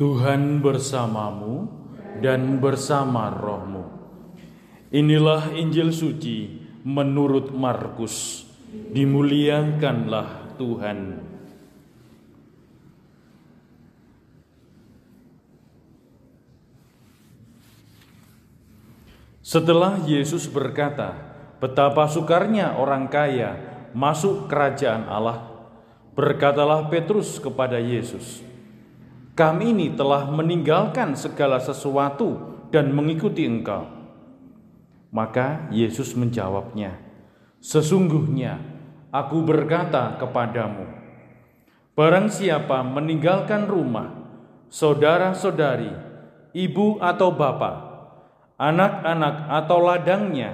Tuhan bersamamu dan bersama rohmu. Inilah Injil suci menurut Markus. Dimuliakanlah Tuhan. Setelah Yesus berkata, "Betapa sukarnya orang kaya masuk kerajaan Allah," berkatalah Petrus kepada Yesus, kami ini telah meninggalkan segala sesuatu dan mengikuti engkau. Maka Yesus menjawabnya, Sesungguhnya aku berkata kepadamu, Barang siapa meninggalkan rumah, saudara-saudari, ibu atau bapak, anak-anak atau ladangnya,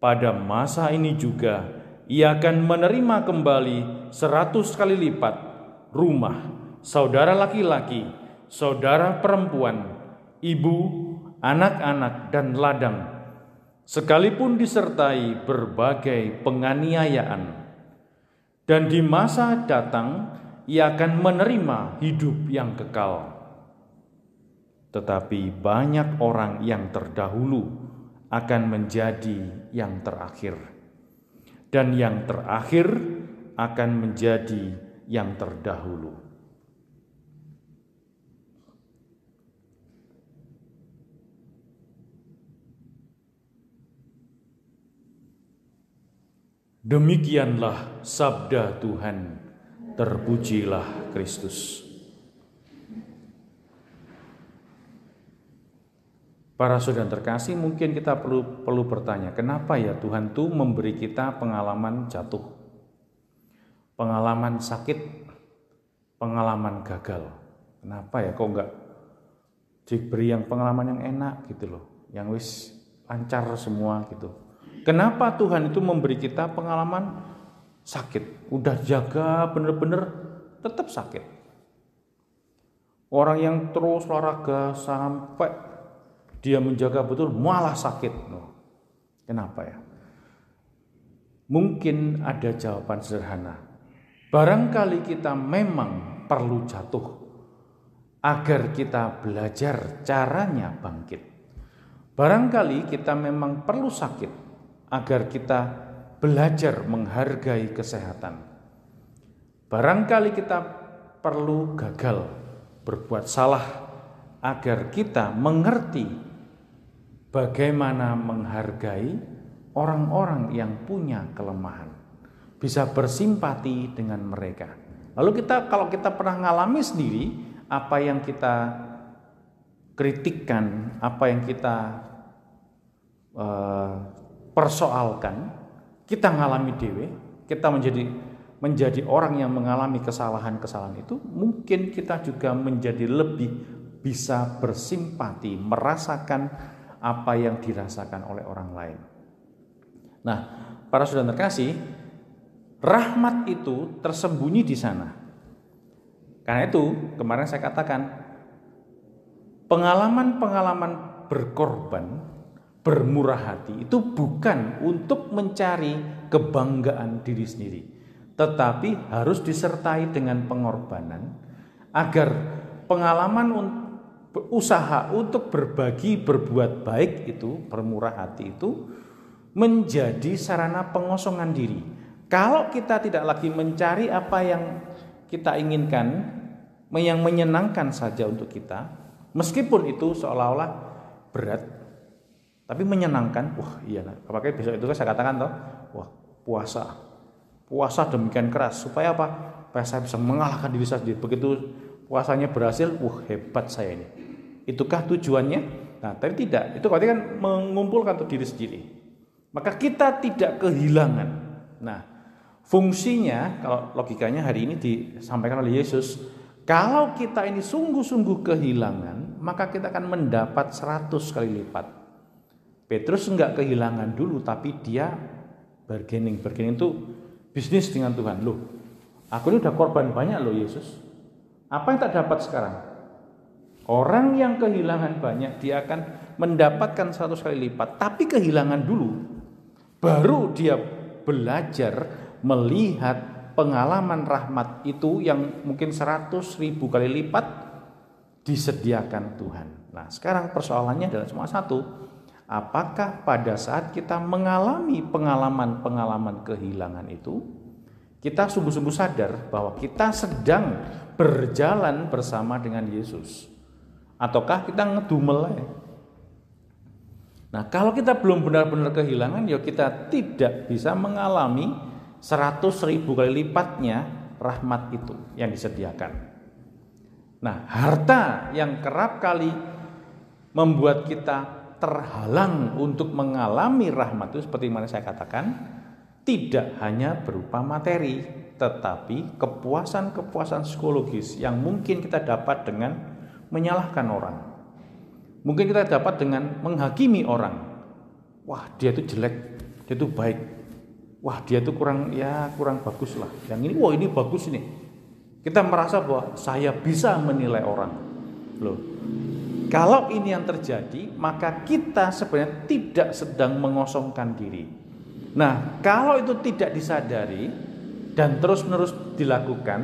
pada masa ini juga ia akan menerima kembali seratus kali lipat rumah saudara laki-laki, saudara perempuan, ibu, anak-anak, dan ladang, sekalipun disertai berbagai penganiayaan. Dan di masa datang, ia akan menerima hidup yang kekal. Tetapi banyak orang yang terdahulu akan menjadi yang terakhir, dan yang terakhir akan menjadi yang terdahulu. Demikianlah sabda Tuhan, terpujilah Kristus. Para saudara terkasih, mungkin kita perlu perlu bertanya, kenapa ya Tuhan tuh memberi kita pengalaman jatuh, pengalaman sakit, pengalaman gagal. Kenapa ya kok enggak diberi yang pengalaman yang enak gitu loh, yang wis lancar semua gitu. Kenapa Tuhan itu memberi kita pengalaman sakit? Udah jaga bener-bener tetap sakit. Orang yang terus olahraga sampai dia menjaga betul malah sakit. Kenapa ya? Mungkin ada jawaban sederhana. Barangkali kita memang perlu jatuh agar kita belajar caranya bangkit. Barangkali kita memang perlu sakit agar kita belajar menghargai kesehatan. Barangkali kita perlu gagal berbuat salah agar kita mengerti bagaimana menghargai orang-orang yang punya kelemahan. Bisa bersimpati dengan mereka. Lalu kita kalau kita pernah ngalami sendiri apa yang kita kritikkan, apa yang kita uh, persoalkan, kita mengalami dewe, kita menjadi menjadi orang yang mengalami kesalahan-kesalahan itu, mungkin kita juga menjadi lebih bisa bersimpati, merasakan apa yang dirasakan oleh orang lain. Nah, para saudara terkasih, rahmat itu tersembunyi di sana. Karena itu, kemarin saya katakan, pengalaman-pengalaman berkorban bermurah hati itu bukan untuk mencari kebanggaan diri sendiri, tetapi harus disertai dengan pengorbanan agar pengalaman usaha untuk berbagi berbuat baik itu bermurah hati itu menjadi sarana pengosongan diri. Kalau kita tidak lagi mencari apa yang kita inginkan, yang menyenangkan saja untuk kita, meskipun itu seolah-olah berat, tapi menyenangkan wah iya apakah besok itu saya katakan toh wah puasa. Puasa demikian keras. Supaya apa? Supaya saya bisa mengalahkan diri saya sendiri. Begitu puasanya berhasil wah hebat saya ini. Itukah tujuannya? Nah tapi tidak. Itu berarti kan mengumpulkan untuk diri sendiri. Maka kita tidak kehilangan. Nah fungsinya kalau logikanya hari ini disampaikan oleh Yesus kalau kita ini sungguh-sungguh kehilangan maka kita akan mendapat 100 kali lipat Petrus enggak kehilangan dulu tapi dia bargaining. Bargaining itu bisnis dengan Tuhan. Loh, aku ini udah korban banyak loh Yesus. Apa yang tak dapat sekarang? Orang yang kehilangan banyak dia akan mendapatkan satu kali lipat. Tapi kehilangan dulu. Baru dia belajar melihat pengalaman rahmat itu yang mungkin seratus ribu kali lipat disediakan Tuhan. Nah, sekarang persoalannya adalah cuma satu. Apakah pada saat kita mengalami pengalaman-pengalaman kehilangan itu, kita sungguh-sungguh sadar bahwa kita sedang berjalan bersama dengan Yesus? Ataukah kita ngedumel Nah, kalau kita belum benar-benar kehilangan, ya kita tidak bisa mengalami seratus ribu kali lipatnya rahmat itu yang disediakan. Nah, harta yang kerap kali membuat kita terhalang untuk mengalami rahmat itu seperti mana saya katakan, tidak hanya berupa materi, tetapi kepuasan-kepuasan psikologis yang mungkin kita dapat dengan menyalahkan orang Mungkin kita dapat dengan menghakimi orang. Wah, dia itu jelek, dia itu baik. Wah, dia itu kurang ya kurang bagus lah. Yang ini, wah ini bagus ini. Kita merasa bahwa saya bisa menilai orang. Loh. Kalau ini yang terjadi, maka kita sebenarnya tidak sedang mengosongkan diri. Nah, kalau itu tidak disadari dan terus-menerus dilakukan,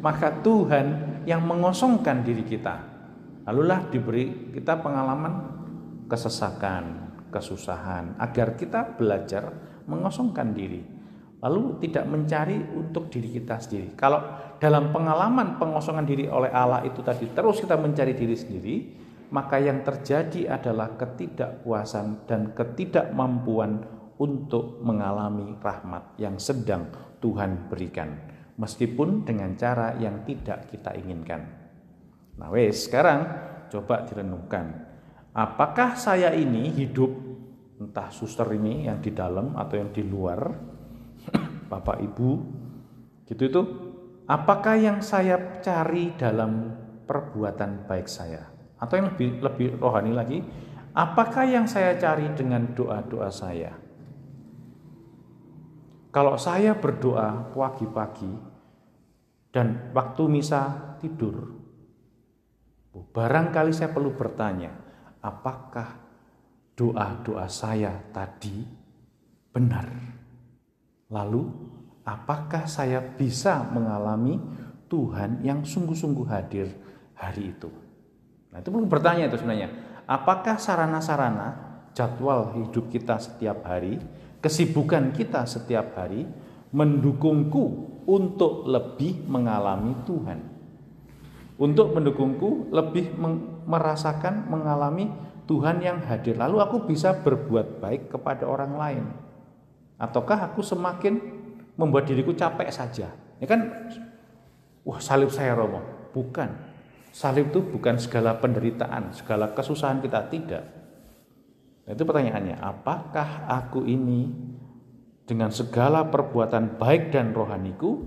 maka Tuhan yang mengosongkan diri kita. Lalulah diberi kita pengalaman kesesakan, kesusahan agar kita belajar mengosongkan diri. Lalu tidak mencari untuk diri kita sendiri. Kalau dalam pengalaman pengosongan diri oleh Allah itu tadi terus kita mencari diri sendiri, maka yang terjadi adalah ketidakpuasan dan ketidakmampuan untuk mengalami rahmat yang sedang Tuhan berikan, meskipun dengan cara yang tidak kita inginkan. Nah, wes sekarang coba direnungkan. Apakah saya ini hidup entah suster ini yang di dalam atau yang di luar, Bapak Ibu, gitu itu, apakah yang saya cari dalam perbuatan baik saya? Atau yang lebih lebih rohani lagi, apakah yang saya cari dengan doa-doa saya? Kalau saya berdoa pagi-pagi dan waktu misa tidur, Barangkali saya perlu bertanya, apakah doa-doa saya tadi benar? Lalu, apakah saya bisa mengalami Tuhan yang sungguh-sungguh hadir hari itu? Nah, itu perlu bertanya itu sebenarnya. Apakah sarana-sarana jadwal hidup kita setiap hari, kesibukan kita setiap hari mendukungku untuk lebih mengalami Tuhan? untuk mendukungku lebih merasakan mengalami Tuhan yang hadir. Lalu aku bisa berbuat baik kepada orang lain. Ataukah aku semakin membuat diriku capek saja? Ya kan wah salib saya Romo. Bukan. Salib itu bukan segala penderitaan, segala kesusahan kita tidak. Nah, itu pertanyaannya, apakah aku ini dengan segala perbuatan baik dan rohaniku,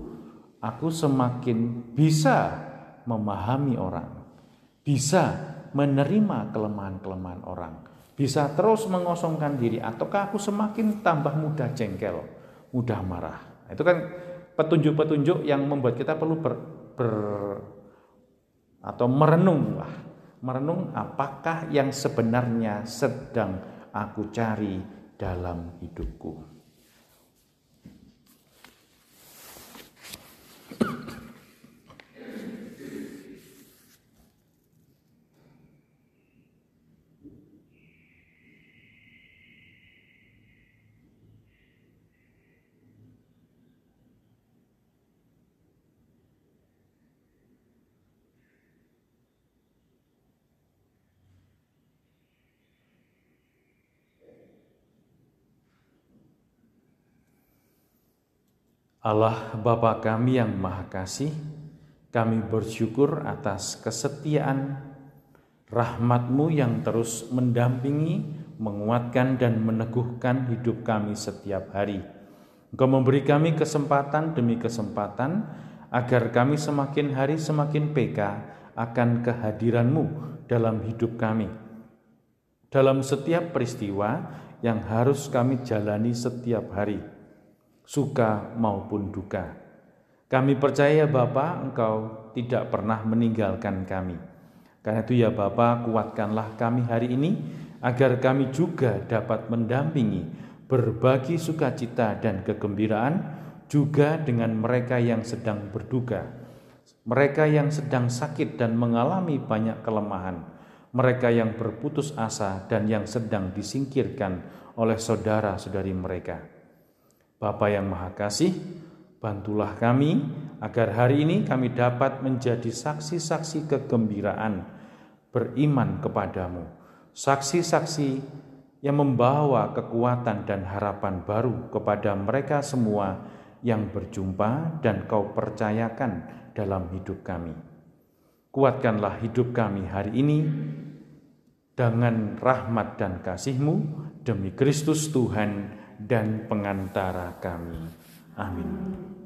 aku semakin bisa memahami orang, bisa menerima kelemahan-kelemahan orang, bisa terus mengosongkan diri, ataukah aku semakin tambah mudah jengkel, mudah marah. Itu kan petunjuk-petunjuk yang membuat kita perlu ber, ber atau merenung lah, merenung apakah yang sebenarnya sedang aku cari dalam hidupku. Allah Bapa kami yang Maha Kasih, kami bersyukur atas kesetiaan rahmatmu yang terus mendampingi, menguatkan dan meneguhkan hidup kami setiap hari. Engkau memberi kami kesempatan demi kesempatan agar kami semakin hari semakin peka akan kehadiranmu dalam hidup kami. Dalam setiap peristiwa yang harus kami jalani setiap hari suka maupun duka. Kami percaya Bapa, Engkau tidak pernah meninggalkan kami. Karena itu ya Bapa, kuatkanlah kami hari ini agar kami juga dapat mendampingi, berbagi sukacita dan kegembiraan juga dengan mereka yang sedang berduka. mereka yang sedang sakit dan mengalami banyak kelemahan, mereka yang berputus asa dan yang sedang disingkirkan oleh saudara-saudari mereka. Bapa yang Maha Kasih, bantulah kami agar hari ini kami dapat menjadi saksi-saksi kegembiraan beriman kepadamu, saksi-saksi yang membawa kekuatan dan harapan baru kepada mereka semua yang berjumpa dan kau percayakan dalam hidup kami. Kuatkanlah hidup kami hari ini dengan rahmat dan kasih-Mu demi Kristus Tuhan dan pengantara kami. Amin.